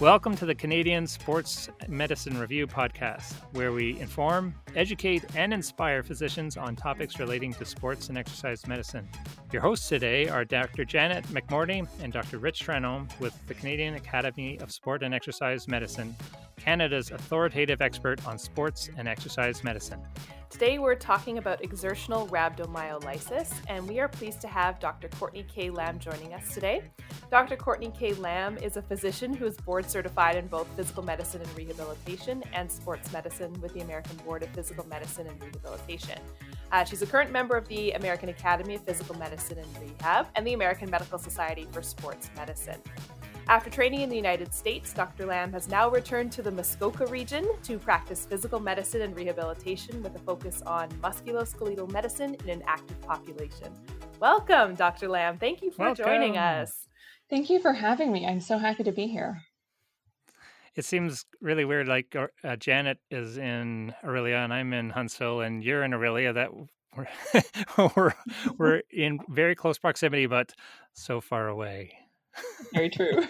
Welcome to the Canadian Sports Medicine Review podcast, where we inform, educate, and inspire physicians on topics relating to sports and exercise medicine. Your hosts today are Dr. Janet McMorty and Dr. Rich Tranome with the Canadian Academy of Sport and Exercise Medicine, Canada's authoritative expert on sports and exercise medicine. Today we're talking about exertional rhabdomyolysis, and we are pleased to have Dr. Courtney K. Lamb joining us today. Dr. Courtney K. Lamb is a physician who is board certified in both physical medicine and rehabilitation and sports medicine with the American Board of Physical Medicine and Rehabilitation. Uh, she's a current member of the American Academy of Physical Medicine and Rehab and the American Medical Society for Sports Medicine. After training in the United States, Dr. Lamb has now returned to the Muskoka region to practice physical medicine and rehabilitation with a focus on musculoskeletal medicine in an active population. Welcome, Dr. Lamb. Thank you for Welcome. joining us. Thank you for having me. I'm so happy to be here. It seems really weird. Like uh, Janet is in Orillia, and I'm in Huntsville, and you're in Orillia. That we're we're, we're in very close proximity, but so far away. Very true.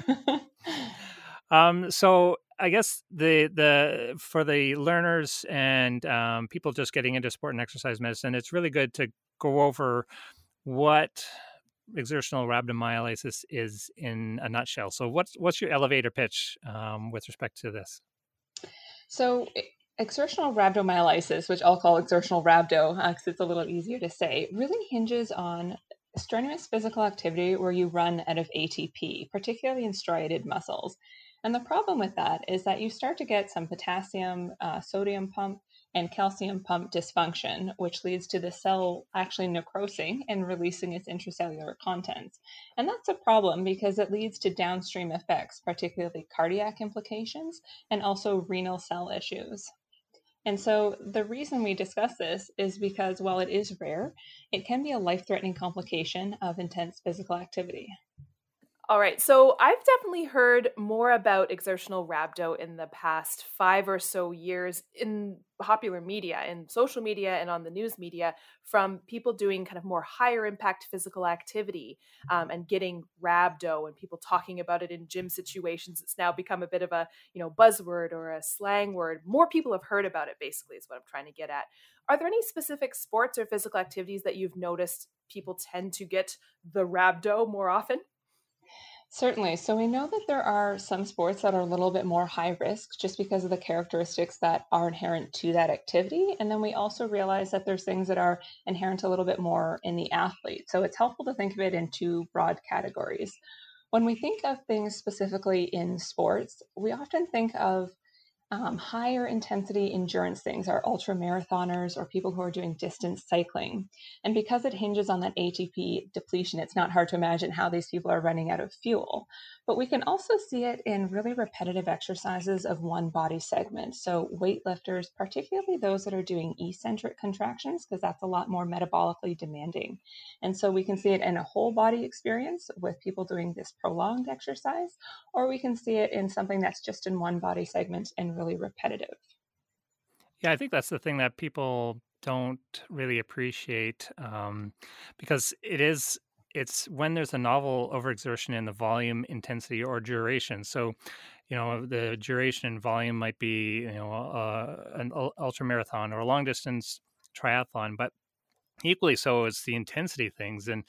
um, so I guess the the for the learners and um, people just getting into sport and exercise medicine, it's really good to go over what exertional rhabdomyolysis is in a nutshell. So, what's what's your elevator pitch um, with respect to this? So, exertional rhabdomyolysis, which I'll call exertional rhabdo because uh, it's a little easier to say, really hinges on strenuous physical activity where you run out of ATP, particularly in striated muscles. And the problem with that is that you start to get some potassium, uh, sodium pump, and calcium pump dysfunction, which leads to the cell actually necrosing and releasing its intracellular contents. And that's a problem because it leads to downstream effects, particularly cardiac implications and also renal cell issues. And so the reason we discuss this is because while it is rare, it can be a life threatening complication of intense physical activity. All right. So I've definitely heard more about exertional rhabdo in the past five or so years in popular media, in social media, and on the news media from people doing kind of more higher impact physical activity um, and getting rhabdo and people talking about it in gym situations. It's now become a bit of a you know buzzword or a slang word. More people have heard about it. Basically, is what I'm trying to get at. Are there any specific sports or physical activities that you've noticed people tend to get the rhabdo more often? Certainly. So we know that there are some sports that are a little bit more high risk just because of the characteristics that are inherent to that activity. And then we also realize that there's things that are inherent a little bit more in the athlete. So it's helpful to think of it in two broad categories. When we think of things specifically in sports, we often think of um, higher intensity endurance things are ultra marathoners or people who are doing distance cycling. And because it hinges on that ATP depletion, it's not hard to imagine how these people are running out of fuel. But we can also see it in really repetitive exercises of one body segment. So, weightlifters, particularly those that are doing eccentric contractions, because that's a lot more metabolically demanding. And so, we can see it in a whole body experience with people doing this prolonged exercise, or we can see it in something that's just in one body segment and really repetitive. Yeah, I think that's the thing that people don't really appreciate um, because it is it's when there's a novel overexertion in the volume, intensity, or duration. So, you know, the duration and volume might be, you know, uh, an ultra marathon or a long distance triathlon, but equally so is the intensity things. And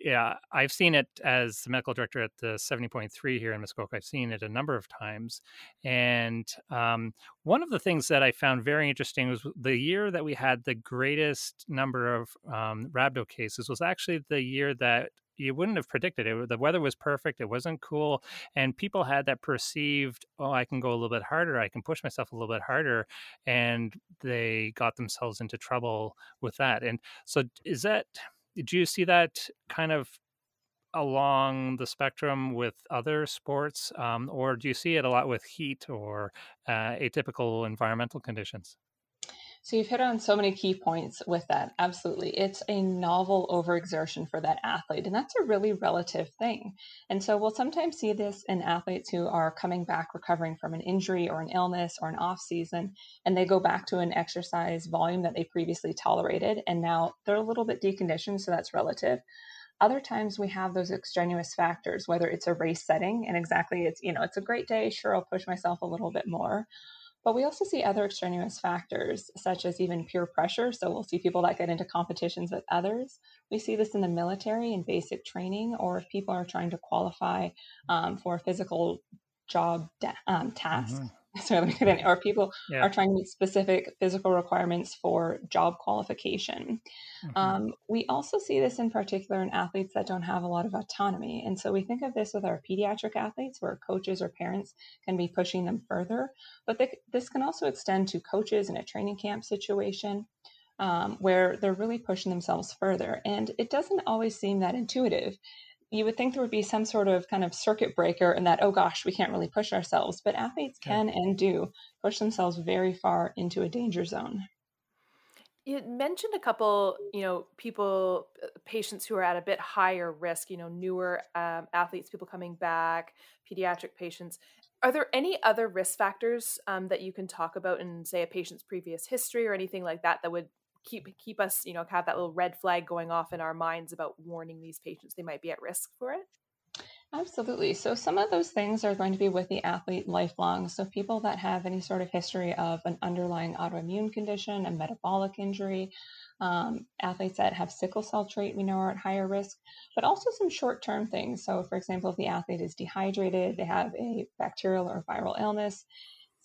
yeah, I've seen it as the medical director at the 70.3 here in Muskoka. I've seen it a number of times. And um, one of the things that I found very interesting was the year that we had the greatest number of um, rhabdo cases was actually the year that you wouldn't have predicted it. The weather was perfect. It wasn't cool. And people had that perceived, oh, I can go a little bit harder. I can push myself a little bit harder. And they got themselves into trouble with that. And so is that do you see that kind of along the spectrum with other sports, um, or do you see it a lot with heat or uh, atypical environmental conditions? So you've hit on so many key points with that. Absolutely. It's a novel overexertion for that athlete, and that's a really relative thing. And so we'll sometimes see this in athletes who are coming back recovering from an injury or an illness or an off season, and they go back to an exercise volume that they previously tolerated, and now they're a little bit deconditioned, so that's relative. Other times we have those extraneous factors, whether it's a race setting and exactly it's, you know, it's a great day, sure, I'll push myself a little bit more. But we also see other extraneous factors, such as even peer pressure. So we'll see people that get into competitions with others. We see this in the military in basic training, or if people are trying to qualify um, for a physical job um, task. Mm-hmm. So, or people yeah. are trying to meet specific physical requirements for job qualification. Mm-hmm. Um, we also see this in particular in athletes that don't have a lot of autonomy. And so we think of this with our pediatric athletes where coaches or parents can be pushing them further. But they, this can also extend to coaches in a training camp situation. Um, where they're really pushing themselves further. And it doesn't always seem that intuitive you would think there would be some sort of kind of circuit breaker and that oh gosh we can't really push ourselves but athletes can yeah. and do push themselves very far into a danger zone you mentioned a couple you know people uh, patients who are at a bit higher risk you know newer um, athletes people coming back pediatric patients are there any other risk factors um, that you can talk about in say a patient's previous history or anything like that that would keep keep us you know have that little red flag going off in our minds about warning these patients they might be at risk for it Absolutely. So, some of those things are going to be with the athlete lifelong. So, people that have any sort of history of an underlying autoimmune condition, a metabolic injury, um, athletes that have sickle cell trait, we know are at higher risk, but also some short term things. So, for example, if the athlete is dehydrated, they have a bacterial or viral illness,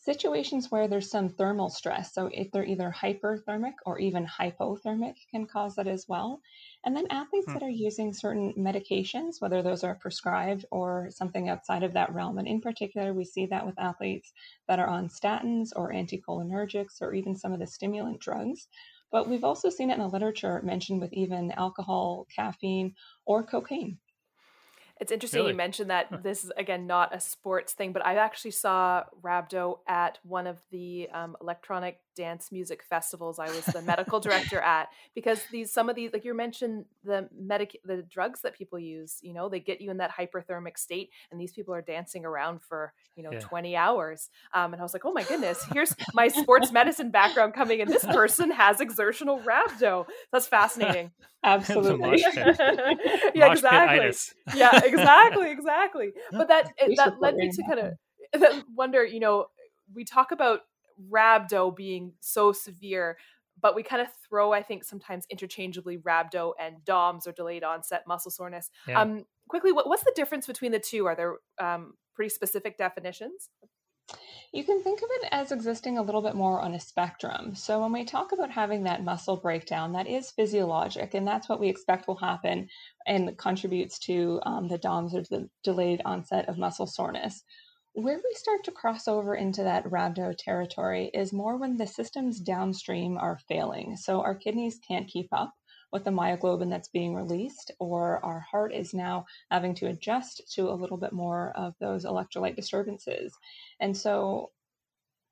Situations where there's some thermal stress, so if they're either hyperthermic or even hypothermic, can cause that as well. And then athletes hmm. that are using certain medications, whether those are prescribed or something outside of that realm. And in particular, we see that with athletes that are on statins or anticholinergics or even some of the stimulant drugs. But we've also seen it in the literature mentioned with even alcohol, caffeine, or cocaine. It's interesting really? you mentioned that this is again not a sports thing, but I actually saw Rhabdo at one of the um, electronic dance music festivals I was the medical director at because these some of these like you mentioned the medic the drugs that people use, you know, they get you in that hyperthermic state and these people are dancing around for, you know, yeah. 20 hours. Um, and I was like, "Oh my goodness, here's my sports medicine background coming and this person has exertional rhabdo." That's fascinating. Absolutely. yeah, exactly. Yeah, exactly, exactly. But that it, that led me to kind of wonder, you know, we talk about rhabdo being so severe but we kind of throw i think sometimes interchangeably rhabdo and doms or delayed onset muscle soreness yeah. um quickly what, what's the difference between the two are there um, pretty specific definitions you can think of it as existing a little bit more on a spectrum. So, when we talk about having that muscle breakdown, that is physiologic, and that's what we expect will happen and contributes to um, the DOMS or the delayed onset of muscle soreness. Where we start to cross over into that rhabdo territory is more when the systems downstream are failing. So our kidneys can't keep up with the myoglobin that's being released, or our heart is now having to adjust to a little bit more of those electrolyte disturbances. And so,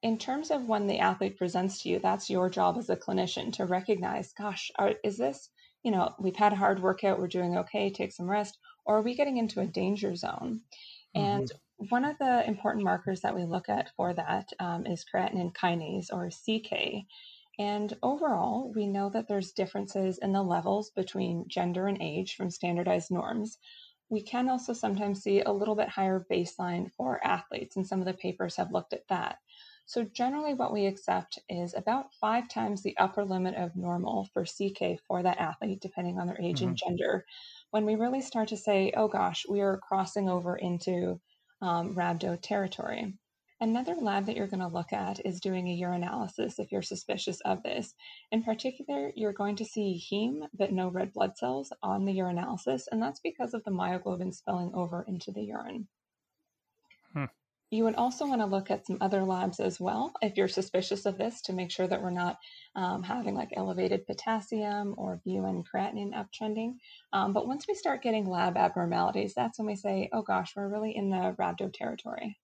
in terms of when the athlete presents to you, that's your job as a clinician to recognize, gosh, are, is this, you know, we've had a hard workout, we're doing okay, take some rest, or are we getting into a danger zone? Mm-hmm. And one of the important markers that we look at for that um, is creatine kinase or CK. And overall, we know that there's differences in the levels between gender and age from standardized norms. We can also sometimes see a little bit higher baseline for athletes, and some of the papers have looked at that. So, generally, what we accept is about five times the upper limit of normal for CK for that athlete, depending on their age mm-hmm. and gender. When we really start to say, oh gosh, we are crossing over into um, rhabdo territory. Another lab that you're going to look at is doing a urinalysis if you're suspicious of this. In particular, you're going to see heme but no red blood cells on the urinalysis, and that's because of the myoglobin spilling over into the urine. Hmm. You would also want to look at some other labs as well if you're suspicious of this to make sure that we're not um, having like elevated potassium or BUN creatinine uptrending. Um, but once we start getting lab abnormalities, that's when we say, oh gosh, we're really in the rhabdo territory.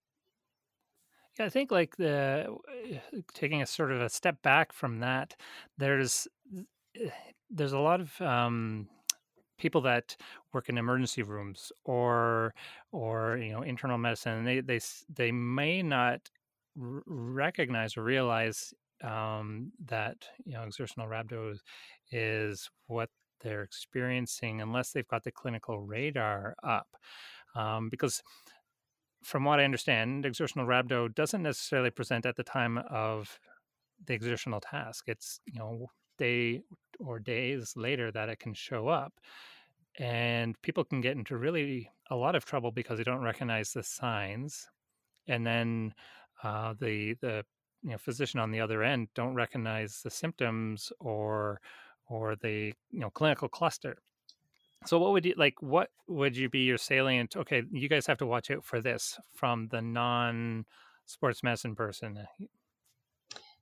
Yeah, I think like the taking a sort of a step back from that, there's eh, there's a lot of um, people that work in emergency rooms or or you know internal medicine they they they may not r- recognize or realize um, that you know exertional rhabdo is what they're experiencing unless they've got the clinical radar up. Um, because from what I understand, exertional rhabdo doesn't necessarily present at the time of the exertional task. It's, you know, day or days later that it can show up. And people can get into really a lot of trouble because they don't recognize the signs. And then uh, the the you know physician on the other end don't recognize the symptoms or or the you know clinical cluster so what would you like what would you be your salient okay you guys have to watch out for this from the non sports medicine person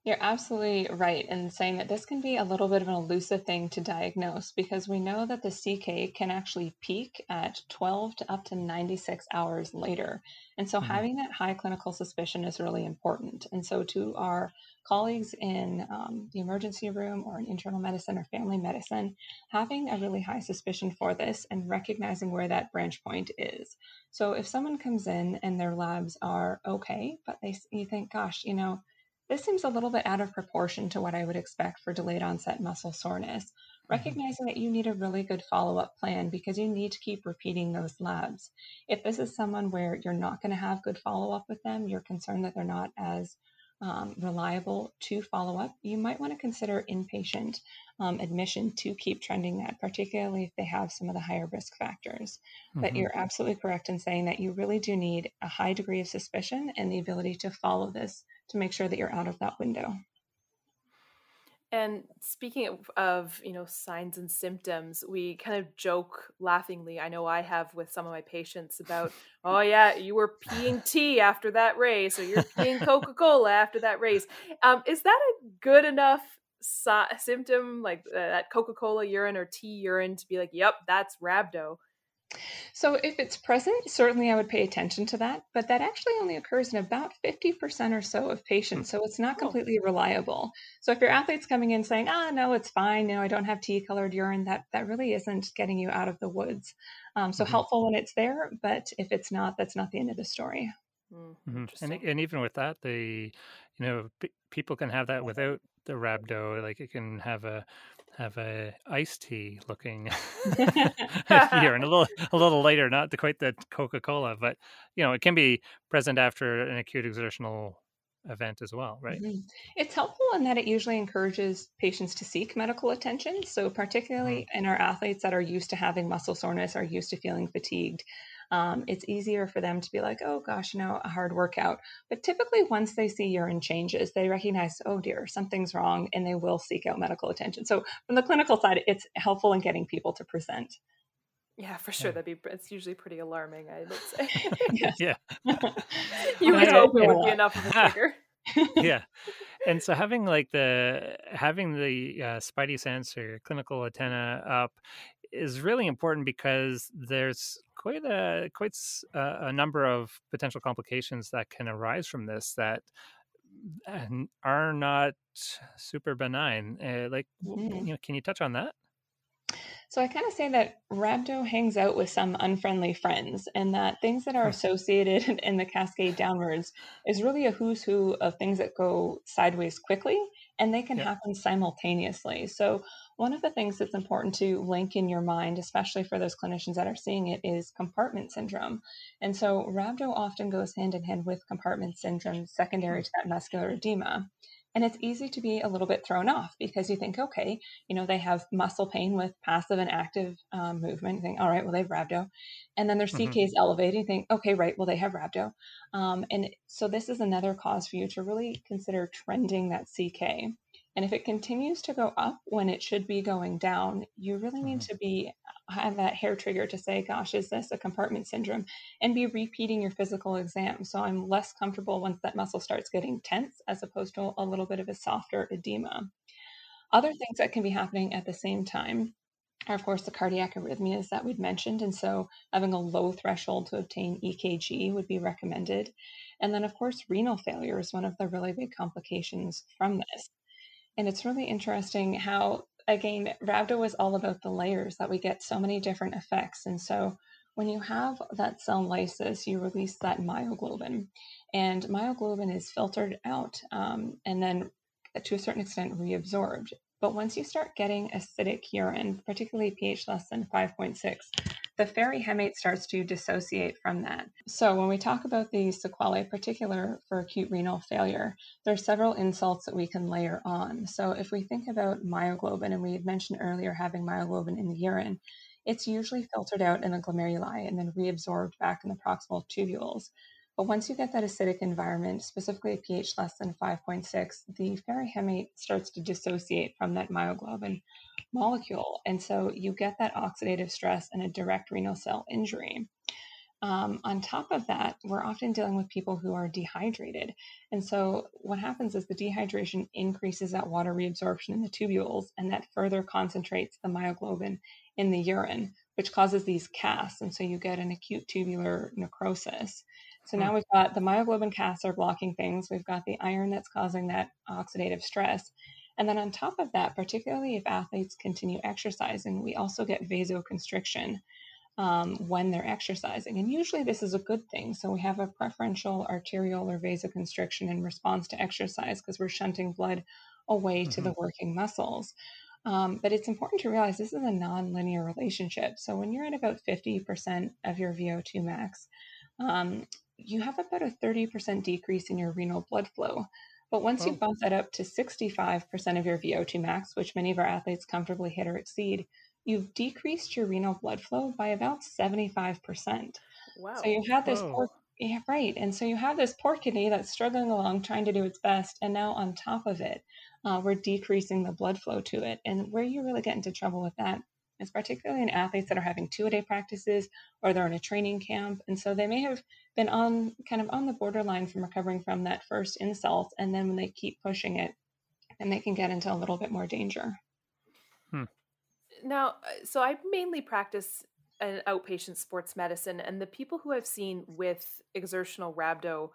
you're absolutely right in saying that this can be a little bit of an elusive thing to diagnose because we know that the CK can actually peak at 12 to up to 96 hours later. And so mm-hmm. having that high clinical suspicion is really important. And so to our colleagues in um, the emergency room or in internal medicine or family medicine, having a really high suspicion for this and recognizing where that branch point is. So if someone comes in and their labs are okay, but they you think, gosh, you know, this seems a little bit out of proportion to what I would expect for delayed onset muscle soreness. Mm-hmm. Recognizing that you need a really good follow up plan because you need to keep repeating those labs. If this is someone where you're not going to have good follow up with them, you're concerned that they're not as um, reliable to follow up, you might want to consider inpatient um, admission to keep trending that, particularly if they have some of the higher risk factors. Mm-hmm. But you're absolutely correct in saying that you really do need a high degree of suspicion and the ability to follow this to make sure that you're out of that window. And speaking of, of, you know signs and symptoms, we kind of joke laughingly. I know I have with some of my patients about, oh yeah, you were peeing tea after that race, or you're peeing Coca Cola after that race. Um, is that a good enough so- symptom, like uh, that Coca Cola urine or tea urine, to be like, yep, that's rhabdo? So, if it's present, certainly I would pay attention to that, but that actually only occurs in about 50% or so of patients. So, it's not completely reliable. So, if your athlete's coming in saying, ah, no, it's fine, you know, I don't have tea colored urine, that, that really isn't getting you out of the woods. Um, so, mm-hmm. helpful when it's there, but if it's not, that's not the end of the story. Mm, mm-hmm. and, and even with that, the, you know, p- people can have that without the rhabdo. Like it can have a have a iced tea looking here and a little a little later, not quite the Coca Cola, but you know it can be present after an acute exertional event as well, right? Mm-hmm. It's helpful in that it usually encourages patients to seek medical attention. So particularly mm-hmm. in our athletes that are used to having muscle soreness, are used to feeling fatigued, um, it's easier for them to be like, oh gosh, you know, a hard workout. But typically, once they see urine changes, they recognize, oh dear, something's wrong, and they will seek out medical attention. So, from the clinical side, it's helpful in getting people to present. Yeah, for sure. That'd be it's usually pretty alarming, I would say. yeah. you would hope it would be enough of a trigger. yeah and so having like the having the uh, spidey sense or clinical antenna up is really important because there's quite a quite a number of potential complications that can arise from this that are not super benign. Uh, like, mm-hmm. you know, can you touch on that? So I kind of say that rhabdo hangs out with some unfriendly friends, and that things that are associated in the cascade downwards is really a who's who of things that go sideways quickly, and they can happen simultaneously. So one of the things that's important to link in your mind, especially for those clinicians that are seeing it, is compartment syndrome. And so rhabdo often goes hand in hand with compartment syndrome secondary to that muscular edema. And it's easy to be a little bit thrown off because you think, okay, you know, they have muscle pain with passive and active um, movement. You think, all right, well, they have rhabdo. And then their CK mm-hmm. is elevated. You think, okay, right, well, they have rhabdo. Um, and so this is another cause for you to really consider trending that CK. And if it continues to go up when it should be going down, you really need mm-hmm. to be have that hair trigger to say, gosh, is this a compartment syndrome? And be repeating your physical exam. So I'm less comfortable once that muscle starts getting tense as opposed to a little bit of a softer edema. Other things that can be happening at the same time are, of course, the cardiac arrhythmias that we'd mentioned. And so having a low threshold to obtain EKG would be recommended. And then, of course, renal failure is one of the really big complications from this. And it's really interesting how, again, rhabdo was all about the layers that we get so many different effects. And so when you have that cell lysis, you release that myoglobin, and myoglobin is filtered out um, and then to a certain extent reabsorbed. But once you start getting acidic urine, particularly pH less than 5.6, the ferrihemate starts to dissociate from that. So when we talk about the sequelae, particular for acute renal failure, there are several insults that we can layer on. So if we think about myoglobin, and we had mentioned earlier having myoglobin in the urine, it's usually filtered out in the glomeruli and then reabsorbed back in the proximal tubules. But once you get that acidic environment, specifically a pH less than 5.6, the ferrihemate starts to dissociate from that myoglobin molecule. And so you get that oxidative stress and a direct renal cell injury. Um, on top of that, we're often dealing with people who are dehydrated. And so, what happens is the dehydration increases that water reabsorption in the tubules, and that further concentrates the myoglobin in the urine, which causes these casts. And so, you get an acute tubular necrosis. So, now hmm. we've got the myoglobin casts are blocking things, we've got the iron that's causing that oxidative stress. And then, on top of that, particularly if athletes continue exercising, we also get vasoconstriction um, when they're exercising. And usually this is a good thing. So we have a preferential arterial or vasoconstriction in response to exercise because we're shunting blood away mm-hmm. to the working muscles. Um, but it's important to realize this is a non-linear relationship. So when you're at about 50% of your VO2 max, um, you have about a 30% decrease in your renal blood flow. But once oh. you bump that up to 65% of your VO2 max, which many of our athletes comfortably hit or exceed, you've decreased your renal blood flow by about 75%. Wow. So you have this poor, yeah, right. And so you have this poor kidney that's struggling along, trying to do its best. And now on top of it, uh, we're decreasing the blood flow to it. And where you really get into trouble with that is particularly in athletes that are having two a day practices or they're in a training camp. And so they may have been on kind of on the borderline from recovering from that first insult. And then when they keep pushing it, then they can get into a little bit more danger. Hmm now, uh, so I mainly practice an outpatient sports medicine, and the people who I've seen with exertional rhabdo,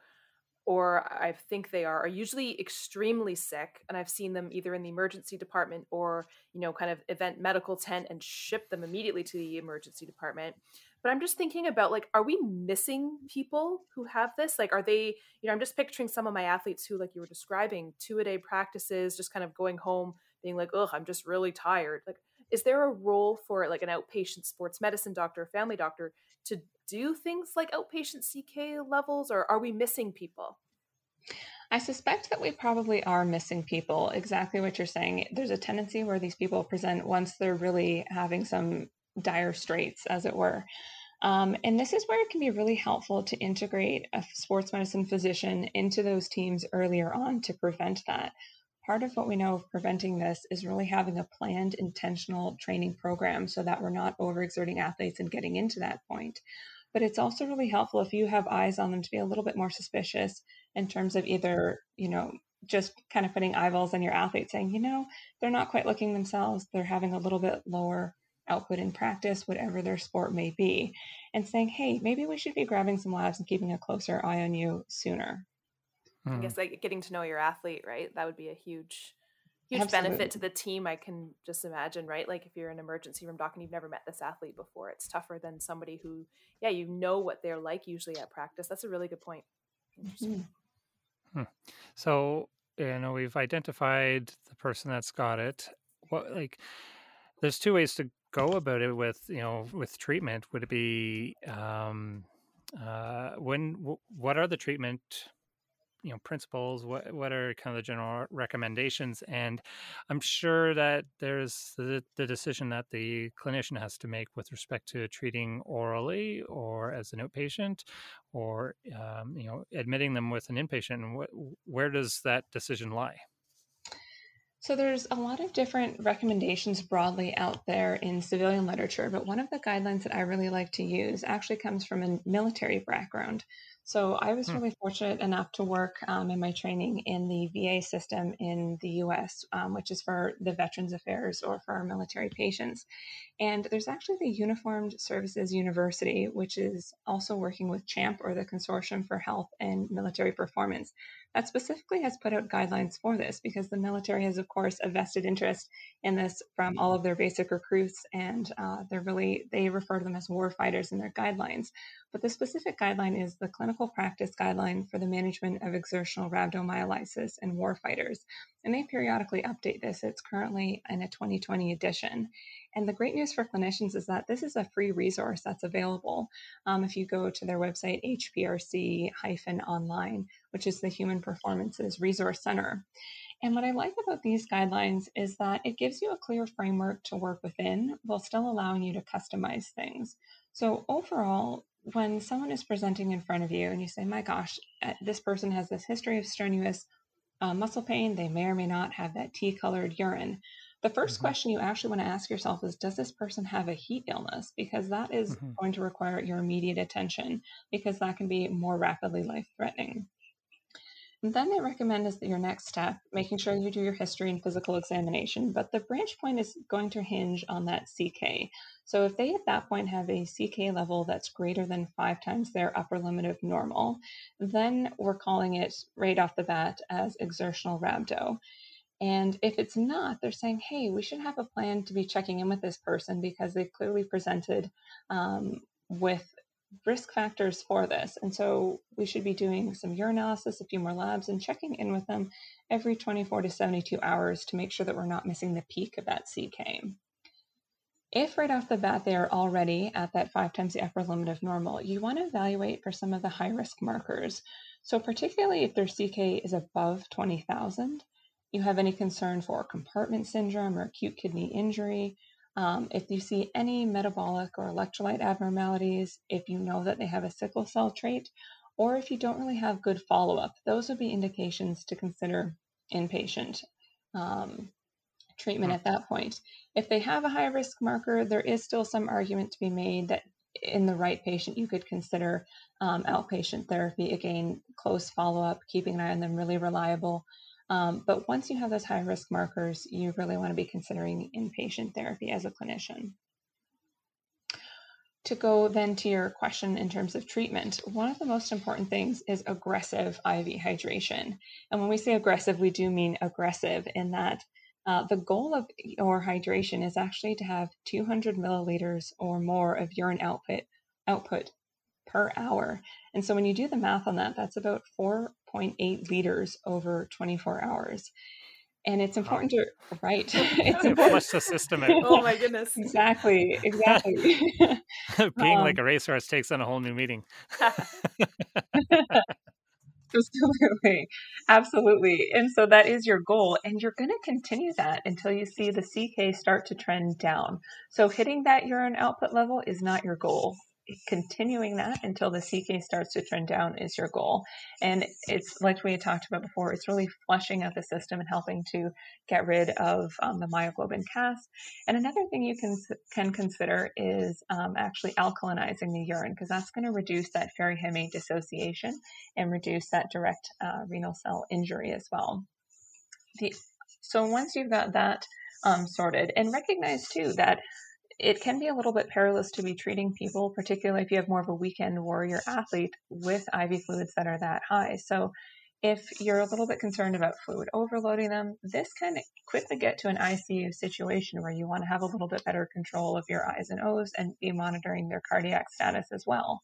or I think they are, are usually extremely sick, and I've seen them either in the emergency department or you know, kind of event medical tent, and ship them immediately to the emergency department. But I'm just thinking about like, are we missing people who have this? Like, are they, you know, I'm just picturing some of my athletes who, like you were describing, two a day practices, just kind of going home being like, oh, I'm just really tired. Like, is there a role for like an outpatient sports medicine doctor, family doctor to do things like outpatient CK levels, or are we missing people? I suspect that we probably are missing people. Exactly what you're saying. There's a tendency where these people present once they're really having some dire straits, as it were. Um, and this is where it can be really helpful to integrate a sports medicine physician into those teams earlier on to prevent that part of what we know of preventing this is really having a planned, intentional training program so that we're not overexerting athletes and getting into that point. But it's also really helpful if you have eyes on them to be a little bit more suspicious in terms of either, you know, just kind of putting eyeballs on your athlete saying, you know, they're not quite looking themselves, they're having a little bit lower output in practice, whatever their sport may be, and saying, hey, maybe we should be grabbing some labs and keeping a closer eye on you sooner. I guess like getting to know your athlete, right? That would be a huge huge Absolutely. benefit to the team. I can just imagine, right? Like if you're an emergency room doc and you've never met this athlete before, it's tougher than somebody who, yeah, you know what they're like usually at practice. That's a really good point. Hmm. hmm. So, you know, we've identified the person that's got it. What like there's two ways to go about it with, you know, with treatment. Would it be um uh when what are the treatment you know principles what what are kind of the general recommendations and i'm sure that there's the, the decision that the clinician has to make with respect to treating orally or as an outpatient or um, you know admitting them with an inpatient and wh- where does that decision lie so there's a lot of different recommendations broadly out there in civilian literature, but one of the guidelines that I really like to use actually comes from a military background. So I was hmm. really fortunate enough to work um, in my training in the VA system in the US, um, which is for the Veterans Affairs or for our military patients. And there's actually the Uniformed Services University, which is also working with CHAMP or the Consortium for Health and Military Performance that specifically has put out guidelines for this because the military has, of course, a vested interest in this from all of their basic recruits, and uh, they're really they refer to them as war fighters in their guidelines. but the specific guideline is the Clinical Practice Guideline for the Management of Exertional Rhabdomyolysis in Warfighters. And they periodically update this. It's currently in a 2020 edition. And the great news for clinicians is that this is a free resource that's available um, if you go to their website, HPRC online, which is the Human Performances Resource Center. And what I like about these guidelines is that it gives you a clear framework to work within while still allowing you to customize things. So, overall, when someone is presenting in front of you and you say, My gosh, uh, this person has this history of strenuous uh, muscle pain, they may or may not have that tea colored urine. The 1st mm-hmm. question you actually want to ask yourself is Does this person have a heat illness? Because that is mm-hmm. going to require your immediate attention, because that can be more rapidly life threatening. And then they recommend as your next step, making sure you do your history and physical examination. But the branch point is going to hinge on that CK. So if they at that point have a CK level that's greater than five times their upper limit of normal, then we're calling it right off the bat as exertional rhabdo. And if it's not, they're saying, hey, we should have a plan to be checking in with this person because they've clearly presented um, with risk factors for this. And so we should be doing some urinalysis, a few more labs, and checking in with them every 24 to 72 hours to make sure that we're not missing the peak of that CK. If right off the bat they are already at that five times the upper limit of normal, you want to evaluate for some of the high risk markers. So, particularly if their CK is above 20,000, you have any concern for compartment syndrome or acute kidney injury, um, if you see any metabolic or electrolyte abnormalities, if you know that they have a sickle cell trait, or if you don't really have good follow up, those would be indications to consider inpatient um, treatment at that point. If they have a high risk marker, there is still some argument to be made that in the right patient, you could consider um, outpatient therapy. Again, close follow up, keeping an eye on them, really reliable. Um, but once you have those high risk markers, you really want to be considering inpatient therapy as a clinician. To go then to your question in terms of treatment, one of the most important things is aggressive IV hydration. And when we say aggressive, we do mean aggressive in that uh, the goal of your hydration is actually to have 200 milliliters or more of urine output output per hour. And so when you do the math on that, that's about 4.8 liters over 24 hours. And it's important to right. It's important. Flush the system. oh my goodness! Exactly, exactly. Being um, like a racehorse takes on a whole new meaning. Absolutely. Absolutely. And so that is your goal. And you're going to continue that until you see the CK start to trend down. So hitting that urine output level is not your goal continuing that until the CK starts to trend down is your goal. And it's like we had talked about before, it's really flushing out the system and helping to get rid of um, the myoglobin cast. And another thing you can can consider is um, actually alkalinizing the urine because that's going to reduce that ferriheme dissociation and reduce that direct uh, renal cell injury as well. The, so once you've got that um, sorted, and recognize too that it can be a little bit perilous to be treating people, particularly if you have more of a weekend warrior athlete with IV fluids that are that high. So, if you're a little bit concerned about fluid overloading them, this can quickly get to an ICU situation where you want to have a little bit better control of your I's and O's and be monitoring their cardiac status as well.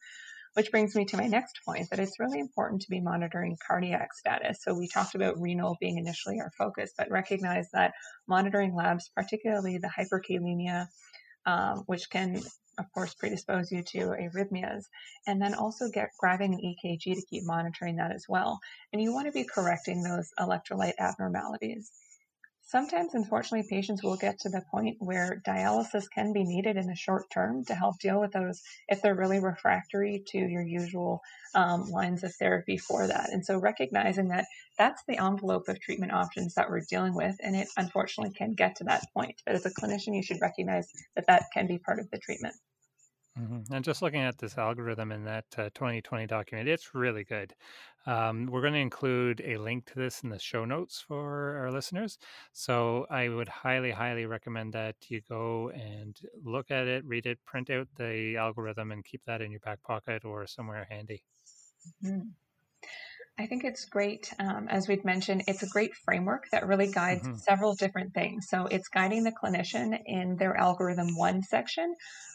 Which brings me to my next point that it's really important to be monitoring cardiac status. So, we talked about renal being initially our focus, but recognize that monitoring labs, particularly the hyperkalemia um, which can, of course, predispose you to arrhythmias. And then also get grabbing an EKG to keep monitoring that as well. And you want to be correcting those electrolyte abnormalities. Sometimes, unfortunately, patients will get to the point where dialysis can be needed in the short term to help deal with those if they're really refractory to your usual um, lines of therapy for that. And so, recognizing that that's the envelope of treatment options that we're dealing with, and it unfortunately can get to that point. But as a clinician, you should recognize that that can be part of the treatment. Mm-hmm. And just looking at this algorithm in that uh, 2020 document, it's really good. Um, we're going to include a link to this in the show notes for our listeners. So I would highly, highly recommend that you go and look at it, read it, print out the algorithm, and keep that in your back pocket or somewhere handy. Mm-hmm. I think it's great. Um, as we've mentioned, it's a great framework that really guides mm-hmm. several different things. So it's guiding the clinician in their algorithm one section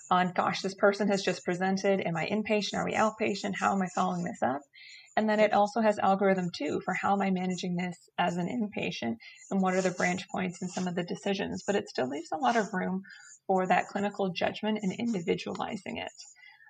on, gosh, this person has just presented. Am I inpatient? Are we outpatient? How am I following this up? And then it also has algorithm two for how am I managing this as an inpatient and what are the branch points and some of the decisions. But it still leaves a lot of room for that clinical judgment and individualizing it.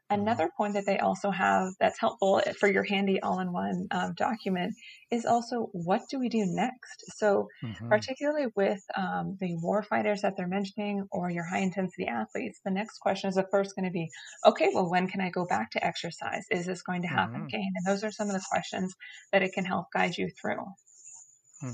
Another point that they also have that's helpful for your handy all in one um, document is also what do we do next? So, mm-hmm. particularly with um, the war fighters that they're mentioning or your high intensity athletes, the next question is of course going to be okay, well, when can I go back to exercise? Is this going to happen mm-hmm. again? And those are some of the questions that it can help guide you through. Hmm.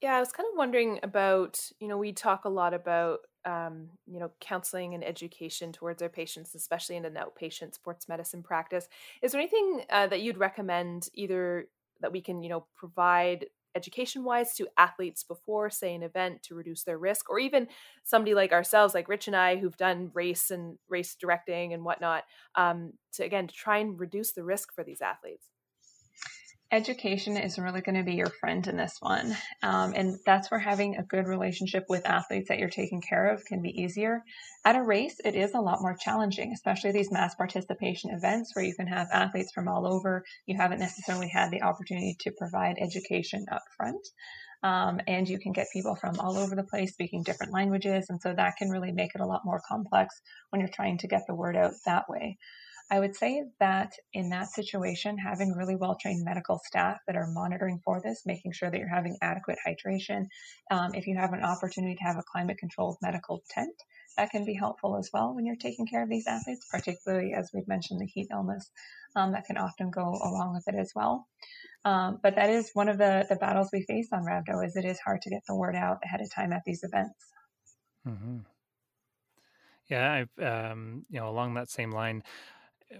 Yeah, I was kind of wondering about, you know, we talk a lot about um, you know, counseling and education towards our patients, especially in an outpatient sports medicine practice. Is there anything uh, that you'd recommend, either that we can, you know, provide education wise to athletes before, say, an event to reduce their risk, or even somebody like ourselves, like Rich and I, who've done race and race directing and whatnot, um, to again to try and reduce the risk for these athletes? Education is really going to be your friend in this one. Um, and that's where having a good relationship with athletes that you're taking care of can be easier. At a race, it is a lot more challenging, especially these mass participation events where you can have athletes from all over. You haven't necessarily had the opportunity to provide education up front. Um, and you can get people from all over the place speaking different languages. And so that can really make it a lot more complex when you're trying to get the word out that way. I would say that in that situation, having really well trained medical staff that are monitoring for this, making sure that you're having adequate hydration. Um, if you have an opportunity to have a climate controlled medical tent, that can be helpful as well when you're taking care of these athletes, particularly as we've mentioned the heat illness um, that can often go along with it as well. Um, but that is one of the, the battles we face on Rhabdo is it is hard to get the word out ahead of time at these events. Mm-hmm. Yeah, I've, um, you know, along that same line,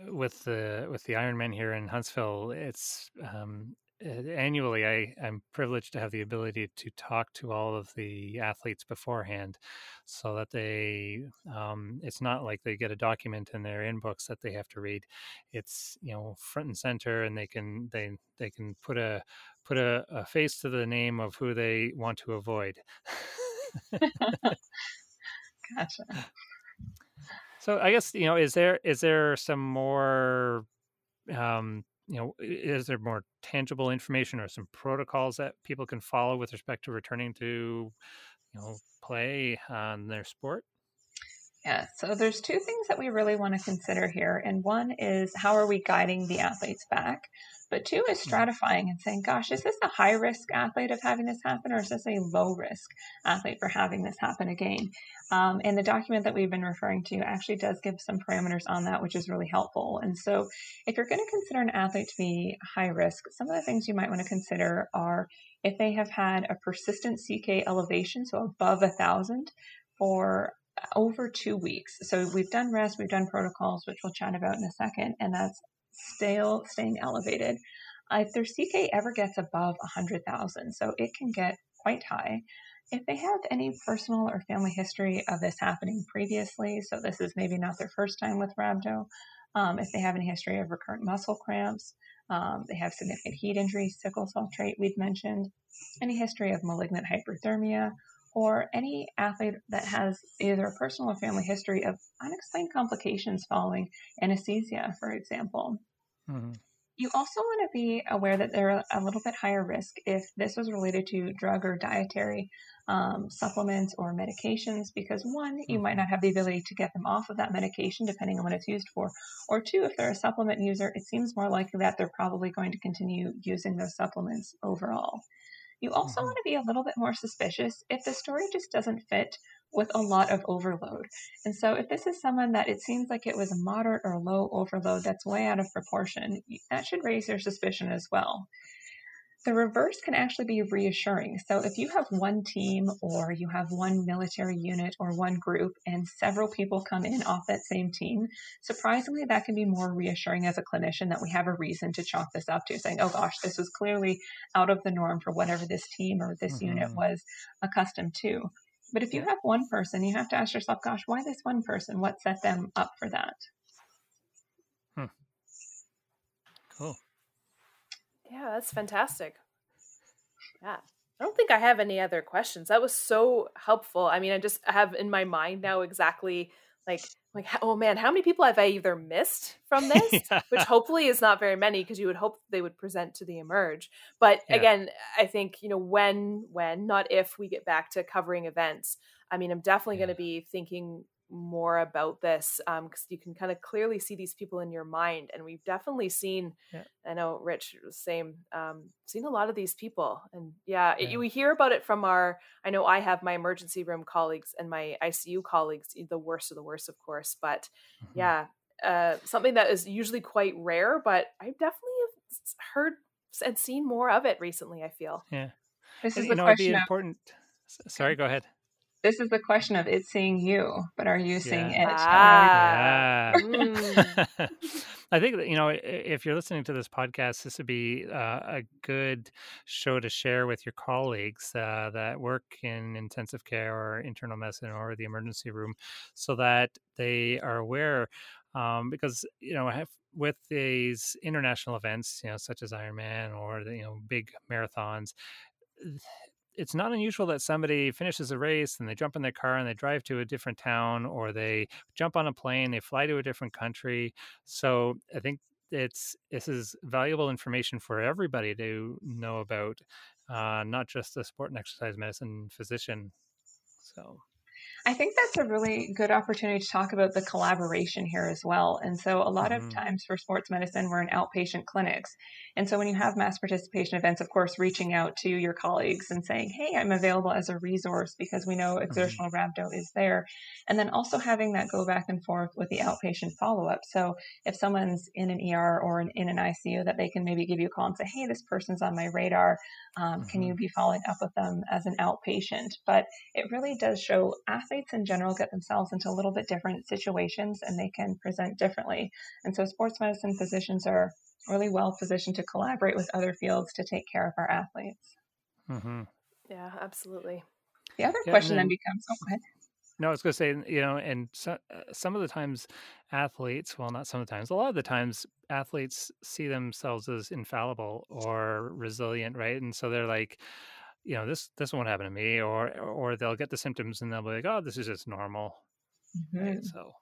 with the with the Ironman here in Huntsville, it's um, annually I, I'm privileged to have the ability to talk to all of the athletes beforehand so that they um, it's not like they get a document in their inbox that they have to read. It's you know front and center and they can they they can put a put a, a face to the name of who they want to avoid. Gotcha so I guess you know, is there is there some more, um, you know, is there more tangible information or some protocols that people can follow with respect to returning to, you know, play on their sport? Yeah, so there's two things that we really want to consider here. And one is how are we guiding the athletes back? But two is hmm. stratifying and saying, gosh, is this a high risk athlete of having this happen, or is this a low risk athlete for having this happen again? Um, and the document that we've been referring to actually does give some parameters on that, which is really helpful. And so, if you're going to consider an athlete to be high risk, some of the things you might want to consider are if they have had a persistent CK elevation, so above a thousand, for over two weeks. So we've done rest, we've done protocols, which we'll chat about in a second, and that's still staying elevated. If their CK ever gets above 100,000, so it can get quite high. If they have any personal or family history of this happening previously, so this is maybe not their first time with rhabdo, um, if they have any history of recurrent muscle cramps, um, they have significant heat injury, sickle cell trait we've mentioned, any history of malignant hyperthermia, or any athlete that has either a personal or family history of unexplained complications following anesthesia, for example. Mm-hmm. You also want to be aware that they're a little bit higher risk if this was related to drug or dietary um, supplements or medications, because one, you might mm-hmm. not have the ability to get them off of that medication depending on what it's used for. Or two, if they're a supplement user, it seems more likely that they're probably going to continue using those supplements overall. You also mm-hmm. want to be a little bit more suspicious if the story just doesn't fit with a lot of overload. And so if this is someone that it seems like it was a moderate or low overload that's way out of proportion, that should raise your suspicion as well. The reverse can actually be reassuring. So if you have one team or you have one military unit or one group and several people come in off that same team, surprisingly, that can be more reassuring as a clinician that we have a reason to chalk this up to saying, oh gosh, this was clearly out of the norm for whatever this team or this mm-hmm. unit was accustomed to. But if you have one person, you have to ask yourself, gosh, why this one person? What set them up for that? Hmm. Cool. Yeah, that's fantastic. Yeah. I don't think I have any other questions. That was so helpful. I mean, I just have in my mind now exactly like like oh man, how many people have I either missed from this, yeah. which hopefully is not very many because you would hope they would present to the emerge. But yeah. again, I think you know when when not if we get back to covering events. I mean, I'm definitely yeah. going to be thinking more about this because um, you can kind of clearly see these people in your mind and we've definitely seen yeah. i know rich was same um, seen a lot of these people and yeah, yeah. It, we hear about it from our i know i have my emergency room colleagues and my icu colleagues the worst of the worst of course but mm-hmm. yeah uh, something that is usually quite rare but i definitely have heard and seen more of it recently i feel yeah this is you know, it'd be important sorry go ahead this is the question of it seeing you, but are you seeing yeah. it? Ah. Yeah. I think that, you know, if you're listening to this podcast, this would be uh, a good show to share with your colleagues uh, that work in intensive care or internal medicine or the emergency room so that they are aware. Um, because, you know, have, with these international events, you know, such as Ironman or the, you know, big marathons, it's not unusual that somebody finishes a race and they jump in their car and they drive to a different town or they jump on a plane, they fly to a different country. So I think it's this is valuable information for everybody to know about, uh, not just the sport and exercise medicine physician. So I think that's a really good opportunity to talk about the collaboration here as well. And so, a lot mm-hmm. of times for sports medicine, we're in outpatient clinics. And so, when you have mass participation events, of course, reaching out to your colleagues and saying, Hey, I'm available as a resource because we know mm-hmm. exertional mm-hmm. rhabdo is there. And then also having that go back and forth with the outpatient follow up. So, if someone's in an ER or in, in, an ICU, that they can maybe give you a call and say, Hey, this person's on my radar. Um, mm-hmm. Can you mm-hmm. be following up with them as an outpatient? But it really does show athletes in general get themselves into a little bit different situations and they can present differently. And so sports medicine physicians are really well positioned to collaborate with other fields to take care of our athletes. Mm-hmm. Yeah, absolutely. The other yeah, question then, then, becomes, oh, go ahead. No, I was going to say, you know, and so, uh, some of the times athletes, well, not some of the times, a lot of the times athletes see themselves as infallible or resilient, right? And so they're like, you know, this this won't happen to me, or or they'll get the symptoms and they'll be like, oh, this is just normal. Mm-hmm. Right? So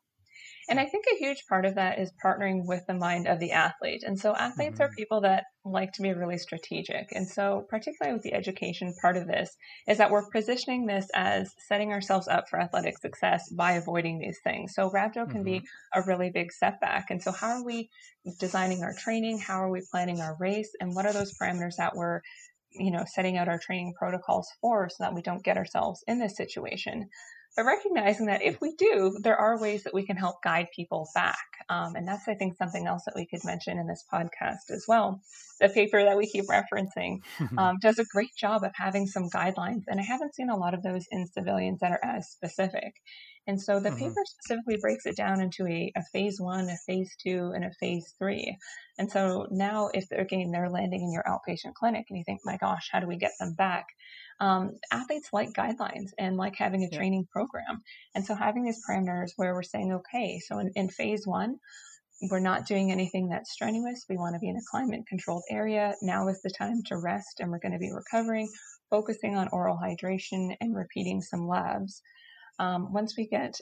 and I think a huge part of that is partnering with the mind of the athlete. And so athletes mm-hmm. are people that like to be really strategic. And so, particularly with the education part of this, is that we're positioning this as setting ourselves up for athletic success by avoiding these things. So, rhabdo can mm-hmm. be a really big setback. And so, how are we designing our training? How are we planning our race? And what are those parameters that we're you know setting out our training protocols for so that we don't get ourselves in this situation but recognizing that if we do, there are ways that we can help guide people back. Um, and that's, I think, something else that we could mention in this podcast as well. The paper that we keep referencing um, does a great job of having some guidelines. And I haven't seen a lot of those in civilians that are as specific. And so the mm-hmm. paper specifically breaks it down into a, a, phase one, a phase two, and a phase three. And so now, if they're, again they're landing in your outpatient clinic, and you think, my gosh, how do we get them back? Um, athletes like guidelines and like having a yeah. training program. And so having these parameters where we're saying, okay, so in, in phase one, we're not doing anything that's strenuous. We want to be in a climate controlled area. Now is the time to rest and we're going to be recovering, focusing on oral hydration and repeating some labs. Um, once we get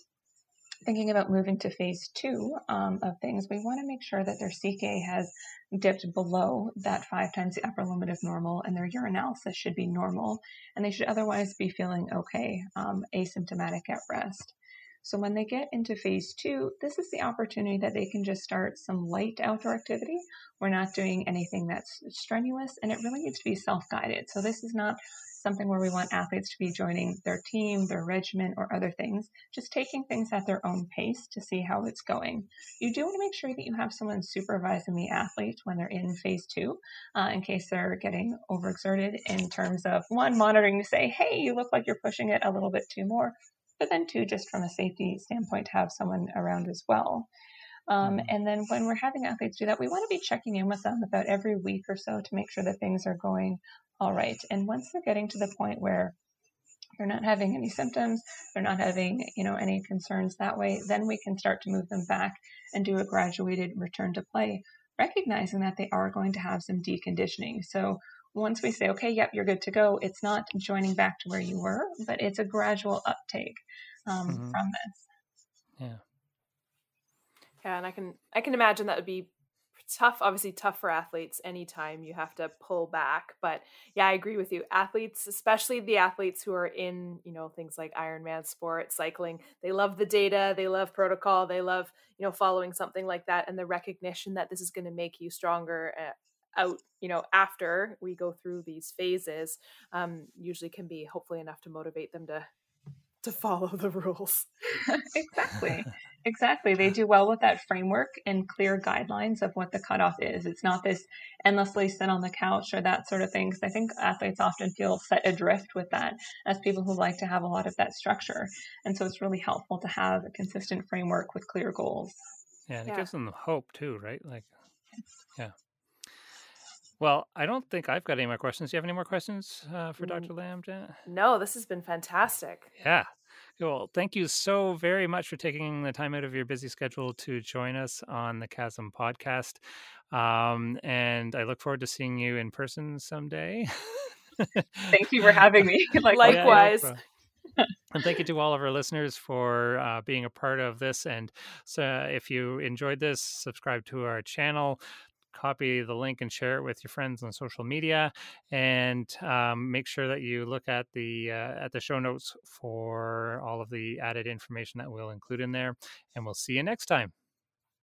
thinking about moving to phase two um, of things, we want to make sure that their CK has dipped below that five times the upper limit of normal, and their urinalysis should be normal, and they should otherwise be feeling okay, um, asymptomatic at rest. So when they get into phase two, this is the opportunity that they can just start some light outdoor activity. We're not doing anything that's strenuous, and it really needs to be self guided. So this is not something where we want athletes to be joining their team, their regiment, or other things, just taking things at their own pace to see how it's going. You do want to make sure that you have someone supervising the athlete when they're in phase two, uh, in case they're getting overexerted in terms of one, monitoring to say, hey, you look like you're pushing it a little bit too more, but then two, just from a safety standpoint, to have someone around as well. Um, and then when we're having athletes do that, we want to be checking in with them about every week or so to make sure that things are going all right. And once they're getting to the point where they're not having any symptoms, they're not having, you know, any concerns that way, then we can start to move them back and do a graduated return to play recognizing that they are going to have some deconditioning. So once we say, okay, yep, you're good to go, it's not joining back to where you were, but it's a gradual uptake um, mm-hmm. from this. Yeah. Yeah, and I can I can imagine that would be tough obviously tough for athletes anytime you have to pull back but yeah i agree with you athletes especially the athletes who are in you know things like ironman sport cycling they love the data they love protocol they love you know following something like that and the recognition that this is going to make you stronger uh, out you know after we go through these phases um, usually can be hopefully enough to motivate them to to follow the rules. exactly. Exactly. They do well with that framework and clear guidelines of what the cutoff is. It's not this endlessly sit on the couch or that sort of thing. Because I think athletes often feel set adrift with that as people who like to have a lot of that structure. And so it's really helpful to have a consistent framework with clear goals. Yeah. And it gives them hope too, right? Like, yeah. Well, I don't think I've got any more questions. Do you have any more questions uh, for Dr. Lamb, Janet? No, this has been fantastic. Yeah. Well, thank you so very much for taking the time out of your busy schedule to join us on the Chasm podcast. Um, and I look forward to seeing you in person someday. thank you for having me. Likewise. Yeah, and thank you to all of our listeners for uh, being a part of this. And so, if you enjoyed this, subscribe to our channel copy the link and share it with your friends on social media and um, make sure that you look at the uh, at the show notes for all of the added information that we'll include in there and we'll see you next time